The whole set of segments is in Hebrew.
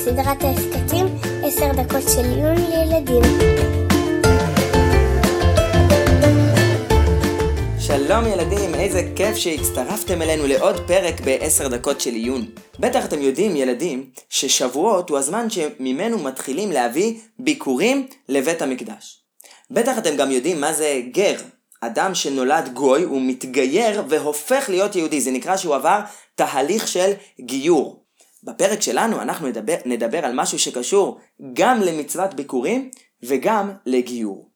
בסדרת ההסכתים עשר דקות של עיון לילדים. שלום ילדים, איזה כיף שהצטרפתם אלינו לעוד פרק בעשר דקות של עיון. בטח אתם יודעים, ילדים, ששבועות הוא הזמן שממנו מתחילים להביא ביקורים לבית המקדש. בטח אתם גם יודעים מה זה גר. אדם שנולד גוי הוא מתגייר והופך להיות יהודי, זה נקרא שהוא עבר תהליך של גיור. בפרק שלנו אנחנו נדבר, נדבר על משהו שקשור גם למצוות ביקורים וגם לגיור.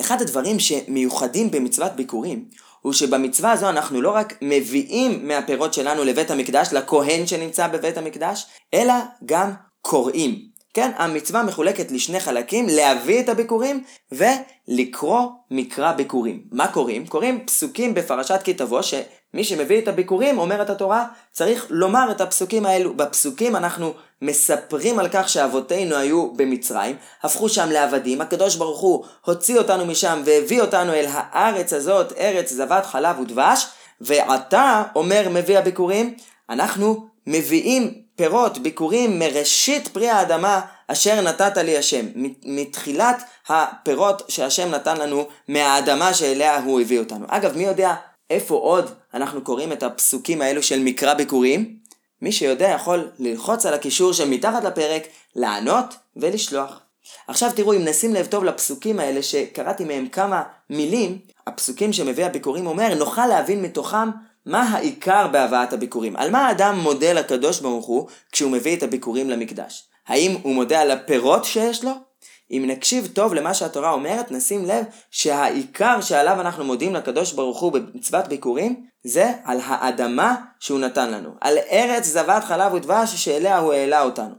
אחד הדברים שמיוחדים במצוות ביקורים הוא שבמצווה הזו אנחנו לא רק מביאים מהפירות שלנו לבית המקדש, לכהן שנמצא בבית המקדש, אלא גם קוראים. כן, המצווה מחולקת לשני חלקים, להביא את הביקורים ולקרוא מקרא ביקורים. מה קוראים? קוראים פסוקים בפרשת כי תבוא, שמי שמביא את הביקורים, אומרת התורה, צריך לומר את הפסוקים האלו. בפסוקים אנחנו מספרים על כך שאבותינו היו במצרים, הפכו שם לעבדים, הקדוש ברוך הוא הוציא אותנו משם והביא אותנו אל הארץ הזאת, ארץ זבת חלב ודבש, ועתה, אומר מביא הביקורים, אנחנו מביאים פירות, ביקורים מראשית פרי האדמה אשר נתת לי השם. מתחילת הפירות שהשם נתן לנו מהאדמה שאליה הוא הביא אותנו. אגב, מי יודע איפה עוד אנחנו קוראים את הפסוקים האלו של מקרא ביקורים? מי שיודע יכול ללחוץ על הקישור שמתחת לפרק, לענות ולשלוח. עכשיו תראו, אם נשים לב טוב לפסוקים האלה שקראתי מהם כמה מילים, הפסוקים שמביא הביקורים אומר, נוכל להבין מתוכם מה העיקר בהבאת הביקורים? על מה האדם מודה לקדוש ברוך הוא כשהוא מביא את הביקורים למקדש? האם הוא מודה על הפירות שיש לו? אם נקשיב טוב למה שהתורה אומרת, נשים לב שהעיקר שעליו אנחנו מודים לקדוש ברוך הוא במצוות ביקורים, זה על האדמה שהוא נתן לנו. על ארץ זבת חלב ודבש שאליה הוא העלה אותנו.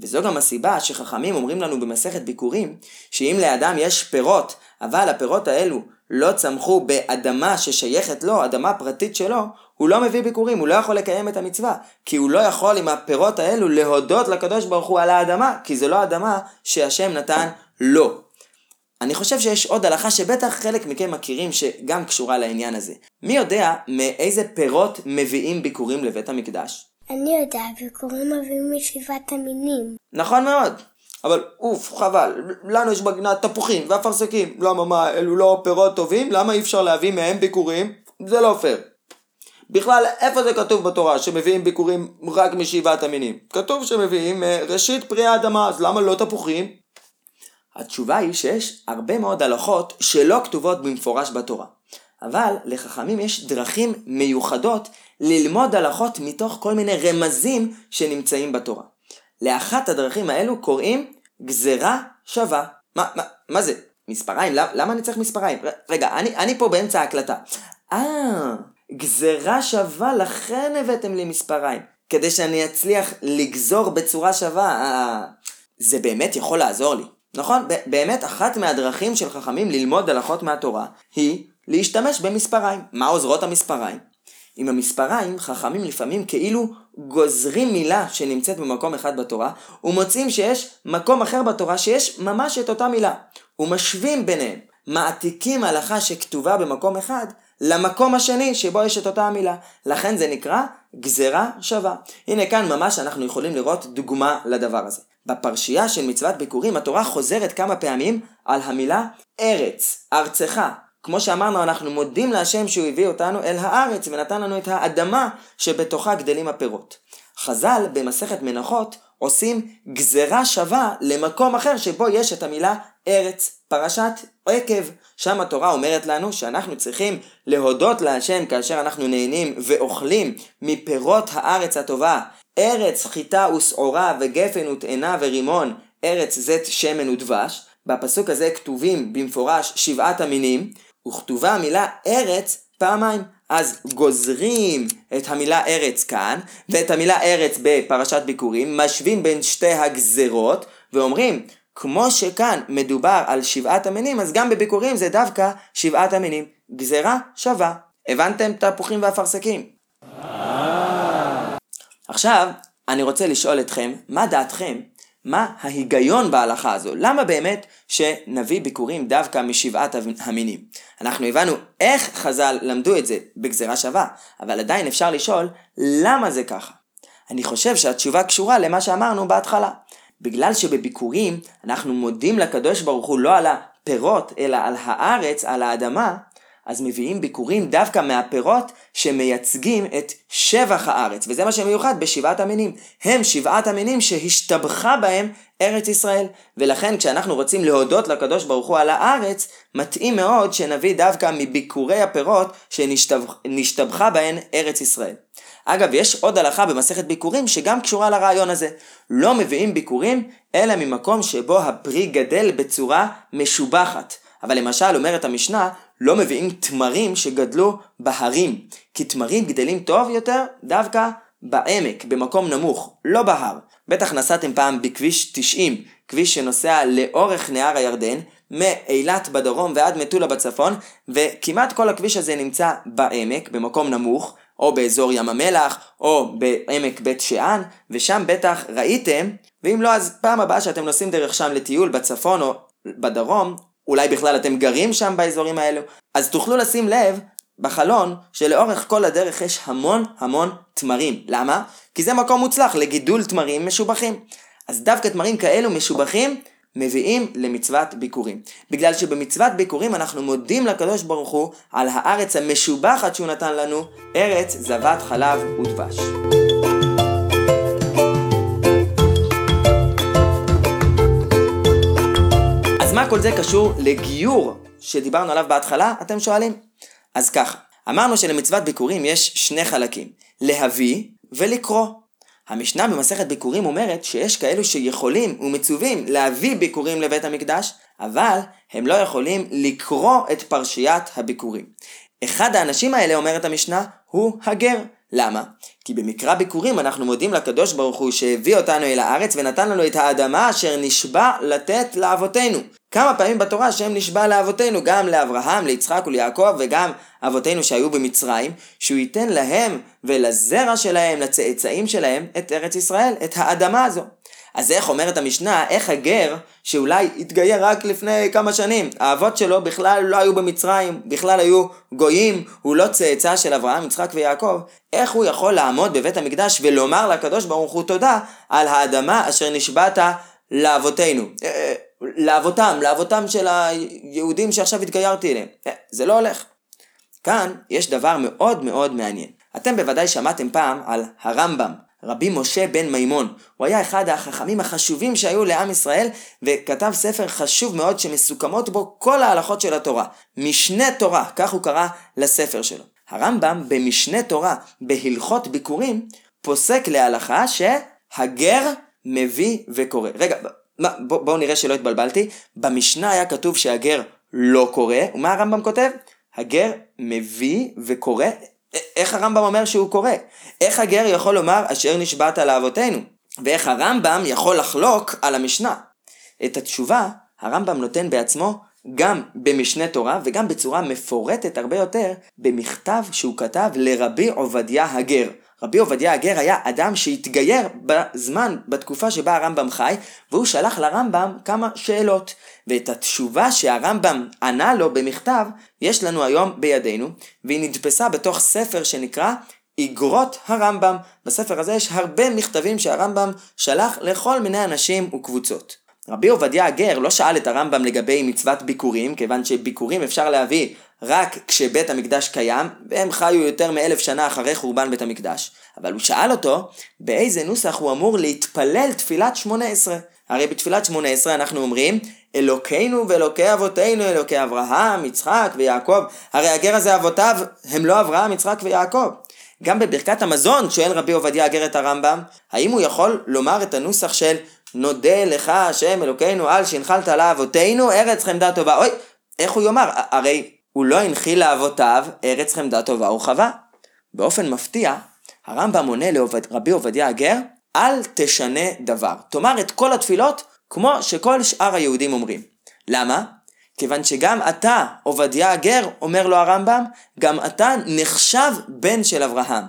וזו גם הסיבה שחכמים אומרים לנו במסכת ביקורים, שאם לאדם יש פירות, אבל הפירות האלו לא צמחו באדמה ששייכת לו, אדמה פרטית שלו, הוא לא מביא ביקורים, הוא לא יכול לקיים את המצווה. כי הוא לא יכול עם הפירות האלו להודות לקדוש ברוך הוא על האדמה, כי זו לא אדמה שהשם נתן לו. אני חושב שיש עוד הלכה שבטח חלק מכם מכירים שגם קשורה לעניין הזה. מי יודע מאיזה פירות מביאים ביקורים לבית המקדש? אני יודע, ביקורים מביאים משבעת המינים. נכון מאוד. אבל אוף, חבל, לנו יש בגינה תפוחים ואפרסקים. למה מה, אלו לא פירות טובים? למה אי אפשר להביא מהם ביקורים? זה לא פייר. בכלל, איפה זה כתוב בתורה שמביאים ביקורים רק משבעת המינים? כתוב שמביאים אה, ראשית פרי האדמה, אז למה לא תפוחים? התשובה היא שיש הרבה מאוד הלכות שלא כתובות במפורש בתורה. אבל לחכמים יש דרכים מיוחדות ללמוד הלכות מתוך כל מיני רמזים שנמצאים בתורה. לאחת הדרכים האלו קוראים גזרה שווה. מה, מה, מה זה? מספריים? למה, למה אני צריך מספריים? רגע, אני, אני פה באמצע ההקלטה. אה, גזרה שווה, לכן הבאתם לי מספריים. כדי שאני אצליח לגזור בצורה שווה. אה, זה באמת יכול לעזור לי. נכון? באמת אחת מהדרכים של חכמים ללמוד הלכות מהתורה היא להשתמש במספריים. מה עוזרות המספריים? עם המספריים חכמים לפעמים כאילו גוזרים מילה שנמצאת במקום אחד בתורה ומוצאים שיש מקום אחר בתורה שיש ממש את אותה מילה. ומשווים ביניהם מעתיקים הלכה שכתובה במקום אחד למקום השני שבו יש את אותה המילה. לכן זה נקרא גזרה שווה. הנה כאן ממש אנחנו יכולים לראות דוגמה לדבר הזה. בפרשייה של מצוות ביקורים התורה חוזרת כמה פעמים על המילה ארץ, ארצך, כמו שאמרנו, אנחנו מודים להשם שהוא הביא אותנו אל הארץ ונתן לנו את האדמה שבתוכה גדלים הפירות. חז"ל במסכת מנחות עושים גזרה שווה למקום אחר שבו יש את המילה ארץ, פרשת עקב. שם התורה אומרת לנו שאנחנו צריכים להודות להשם כאשר אנחנו נהנים ואוכלים מפירות הארץ הטובה. ארץ חיטה ושעורה וגפן ותאנה ורימון, ארץ זית שמן ודבש. בפסוק הזה כתובים במפורש שבעת המינים, וכתובה המילה ארץ פעמיים. אז גוזרים את המילה ארץ כאן, ואת המילה ארץ בפרשת ביקורים, משווים בין שתי הגזרות, ואומרים, כמו שכאן מדובר על שבעת המינים, אז גם בביקורים זה דווקא שבעת המינים. גזרה שווה. הבנתם תפוחים ואפרסקים? עכשיו, אני רוצה לשאול אתכם, מה דעתכם מה ההיגיון בהלכה הזו? למה באמת שנביא ביקורים דווקא משבעת המינים? אנחנו הבנו איך חז"ל למדו את זה בגזרה שווה, אבל עדיין אפשר לשאול למה זה ככה. אני חושב שהתשובה קשורה למה שאמרנו בהתחלה. בגלל שבביקורים אנחנו מודים לקדוש ברוך הוא לא על הפירות, אלא על הארץ, על האדמה, אז מביאים ביקורים דווקא מהפירות שמייצגים את שבח הארץ, וזה מה שמיוחד בשבעת המינים. הם שבעת המינים שהשתבחה בהם ארץ ישראל, ולכן כשאנחנו רוצים להודות לקדוש ברוך הוא על הארץ, מתאים מאוד שנביא דווקא מביקורי הפירות שנשתבחה בהן ארץ ישראל. אגב, יש עוד הלכה במסכת ביקורים שגם קשורה לרעיון הזה. לא מביאים ביקורים אלא ממקום שבו הפרי גדל בצורה משובחת. אבל למשל אומרת המשנה, לא מביאים תמרים שגדלו בהרים, כי תמרים גדלים טוב יותר דווקא בעמק, במקום נמוך, לא בהר. בטח נסעתם פעם בכביש 90, כביש שנוסע לאורך נהר הירדן, מאילת בדרום ועד מטולה בצפון, וכמעט כל הכביש הזה נמצא בעמק, במקום נמוך, או באזור ים המלח, או בעמק בית שאן, ושם בטח ראיתם, ואם לא אז פעם הבאה שאתם נוסעים דרך שם לטיול בצפון או בדרום, אולי בכלל אתם גרים שם באזורים האלו, אז תוכלו לשים לב בחלון שלאורך כל הדרך יש המון המון תמרים. למה? כי זה מקום מוצלח לגידול תמרים משובחים. אז דווקא תמרים כאלו משובחים מביאים למצוות ביקורים. בגלל שבמצוות ביקורים אנחנו מודים לקדוש ברוך הוא על הארץ המשובחת שהוא נתן לנו, ארץ זבת חלב ודבש. מה כל זה קשור לגיור שדיברנו עליו בהתחלה? אתם שואלים? אז ככה, אמרנו שלמצוות ביקורים יש שני חלקים, להביא ולקרוא. המשנה במסכת ביקורים אומרת שיש כאלו שיכולים ומצווים להביא ביקורים לבית המקדש, אבל הם לא יכולים לקרוא את פרשיית הביקורים. אחד האנשים האלה, אומרת המשנה, הוא הגר. למה? כי במקרא ביקורים אנחנו מודים לקדוש ברוך הוא שהביא אותנו אל הארץ ונתן לנו את האדמה אשר נשבע לתת לאבותינו. כמה פעמים בתורה השם נשבע לאבותינו, גם לאברהם, ליצחק וליעקב וגם אבותינו שהיו במצרים, שהוא ייתן להם ולזרע שלהם, לצאצאים שלהם, את ארץ ישראל, את האדמה הזו. אז איך אומרת המשנה, איך הגר, שאולי התגייר רק לפני כמה שנים, האבות שלו בכלל לא היו במצרים, בכלל היו גויים, הוא לא צאצא של אברהם, יצחק ויעקב, איך הוא יכול לעמוד בבית המקדש ולומר לקדוש ברוך הוא תודה על האדמה אשר נשבעת לאבותינו. לאבותם, לאבותם של היהודים שעכשיו התגיירתי אליהם. אה, זה לא הולך. כאן יש דבר מאוד מאוד מעניין. אתם בוודאי שמעתם פעם על הרמב"ם, רבי משה בן מימון. הוא היה אחד החכמים החשובים שהיו לעם ישראל, וכתב ספר חשוב מאוד שמסוכמות בו כל ההלכות של התורה. משנה תורה, כך הוא קרא לספר שלו. הרמב"ם במשנה תורה, בהלכות ביקורים, פוסק להלכה שהגר מביא וקורא. רגע, מה, בוא, בואו נראה שלא התבלבלתי. במשנה היה כתוב שהגר לא קורא, ומה הרמב"ם כותב? הגר מביא וקורא. איך הרמב"ם אומר שהוא קורא? איך הגר יכול לומר אשר נשבעת לאבותינו? ואיך הרמב"ם יכול לחלוק על המשנה? את התשובה הרמב"ם נותן בעצמו גם במשנה תורה וגם בצורה מפורטת הרבה יותר במכתב שהוא כתב לרבי עובדיה הגר. רבי עובדיה הגר היה אדם שהתגייר בזמן, בתקופה שבה הרמב"ם חי, והוא שלח לרמב"ם כמה שאלות. ואת התשובה שהרמב"ם ענה לו במכתב, יש לנו היום בידינו, והיא נדפסה בתוך ספר שנקרא איגרות הרמב"ם. בספר הזה יש הרבה מכתבים שהרמב"ם שלח לכל מיני אנשים וקבוצות. רבי עובדיה הגר לא שאל את הרמב"ם לגבי מצוות ביקורים, כיוון שביקורים אפשר להביא רק כשבית המקדש קיים, והם חיו יותר מאלף שנה אחרי חורבן בית המקדש. אבל הוא שאל אותו, באיזה נוסח הוא אמור להתפלל תפילת שמונה עשרה. הרי בתפילת שמונה עשרה אנחנו אומרים, אלוקינו ואלוקי אבותינו, אלוקי אברהם, יצחק ויעקב. הרי הגר הזה אבותיו הם לא אברהם, יצחק ויעקב. גם בברכת המזון שואל רבי עובדיה הגר את הרמב"ם, האם הוא יכול לומר את הנוסח של נודה לך השם אלוקינו על שהנחלת לאבותינו ארץ חמדה טובה. אוי, איך הוא יאמר? הרי הוא לא הנחיל לאבותיו ארץ חמדה טובה ורחבה. באופן מפתיע, הרמב"ם עונה לרבי עובדיה הגר, אל תשנה דבר. תאמר את כל התפילות כמו שכל שאר היהודים אומרים. למה? כיוון שגם אתה, עובדיה הגר, אומר לו הרמב"ם, גם אתה נחשב בן של אברהם.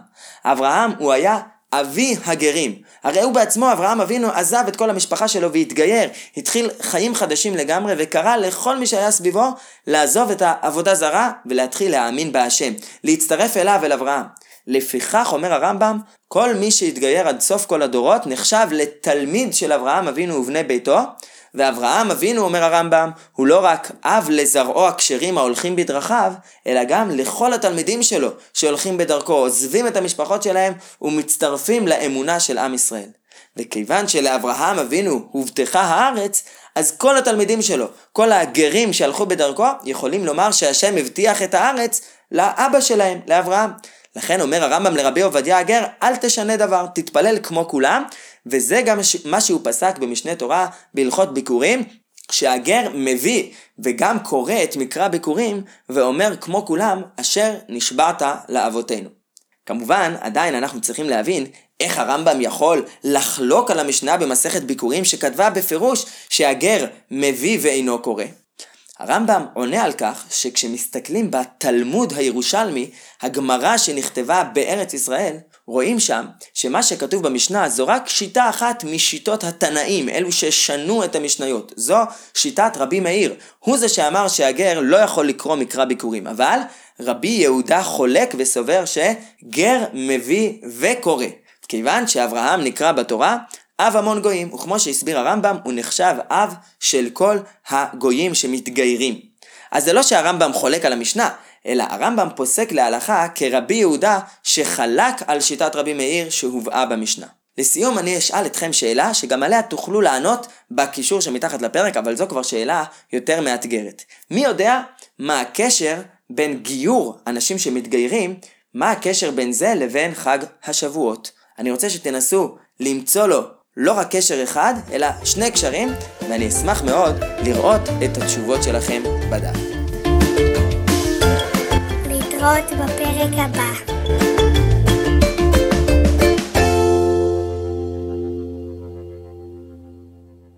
אברהם הוא היה אבי הגרים. הרי הוא בעצמו, אברהם אבינו, עזב את כל המשפחה שלו והתגייר, התחיל חיים חדשים לגמרי, וקרא לכל מי שהיה סביבו לעזוב את העבודה זרה ולהתחיל להאמין בהשם, להצטרף אליו, אל אברהם. לפיכך, אומר הרמב"ם, כל מי שהתגייר עד סוף כל הדורות נחשב לתלמיד של אברהם אבינו ובני ביתו, ואברהם אבינו, אומר הרמב"ם, הוא לא רק אב לזרעו הכשרים ההולכים בדרכיו, אלא גם לכל התלמידים שלו שהולכים בדרכו, עוזבים את המשפחות שלהם ומצטרפים לאמונה של עם ישראל. וכיוון שלאברהם אבינו הובטחה הארץ, אז כל התלמידים שלו, כל הגרים שהלכו בדרכו, יכולים לומר שהשם הבטיח את הארץ לאבא שלהם, לאברהם. לכן אומר הרמב"ם לרבי עובדיה הגר, אל תשנה דבר, תתפלל כמו כולם, וזה גם מה שהוא פסק במשנה תורה בהלכות ביקורים, שהגר מביא וגם קורא את מקרא ביקורים, ואומר כמו כולם, אשר נשבעת לאבותינו. כמובן, עדיין אנחנו צריכים להבין איך הרמב"ם יכול לחלוק על המשנה במסכת ביקורים שכתבה בפירוש שהגר מביא ואינו קורא? הרמב"ם עונה על כך שכשמסתכלים בתלמוד הירושלמי, הגמרא שנכתבה בארץ ישראל, רואים שם שמה שכתוב במשנה זו רק שיטה אחת משיטות התנאים, אלו ששנו את המשניות. זו שיטת רבי מאיר. הוא זה שאמר שהגר לא יכול לקרוא מקרא ביקורים, אבל רבי יהודה חולק וסובר שגר מביא וקורא. כיוון שאברהם נקרא בתורה אב המון גויים, וכמו שהסביר הרמב"ם, הוא נחשב אב של כל הגויים שמתגיירים. אז זה לא שהרמב"ם חולק על המשנה, אלא הרמב"ם פוסק להלכה כרבי יהודה שחלק על שיטת רבי מאיר שהובאה במשנה. לסיום אני אשאל אתכם שאלה שגם עליה תוכלו לענות בקישור שמתחת לפרק, אבל זו כבר שאלה יותר מאתגרת. מי יודע מה הקשר בין גיור אנשים שמתגיירים, מה הקשר בין זה לבין חג השבועות? אני רוצה שתנסו למצוא לו לא רק קשר אחד, אלא שני קשרים, ואני אשמח מאוד לראות את התשובות שלכם בדף. להתראות בפרק הבא.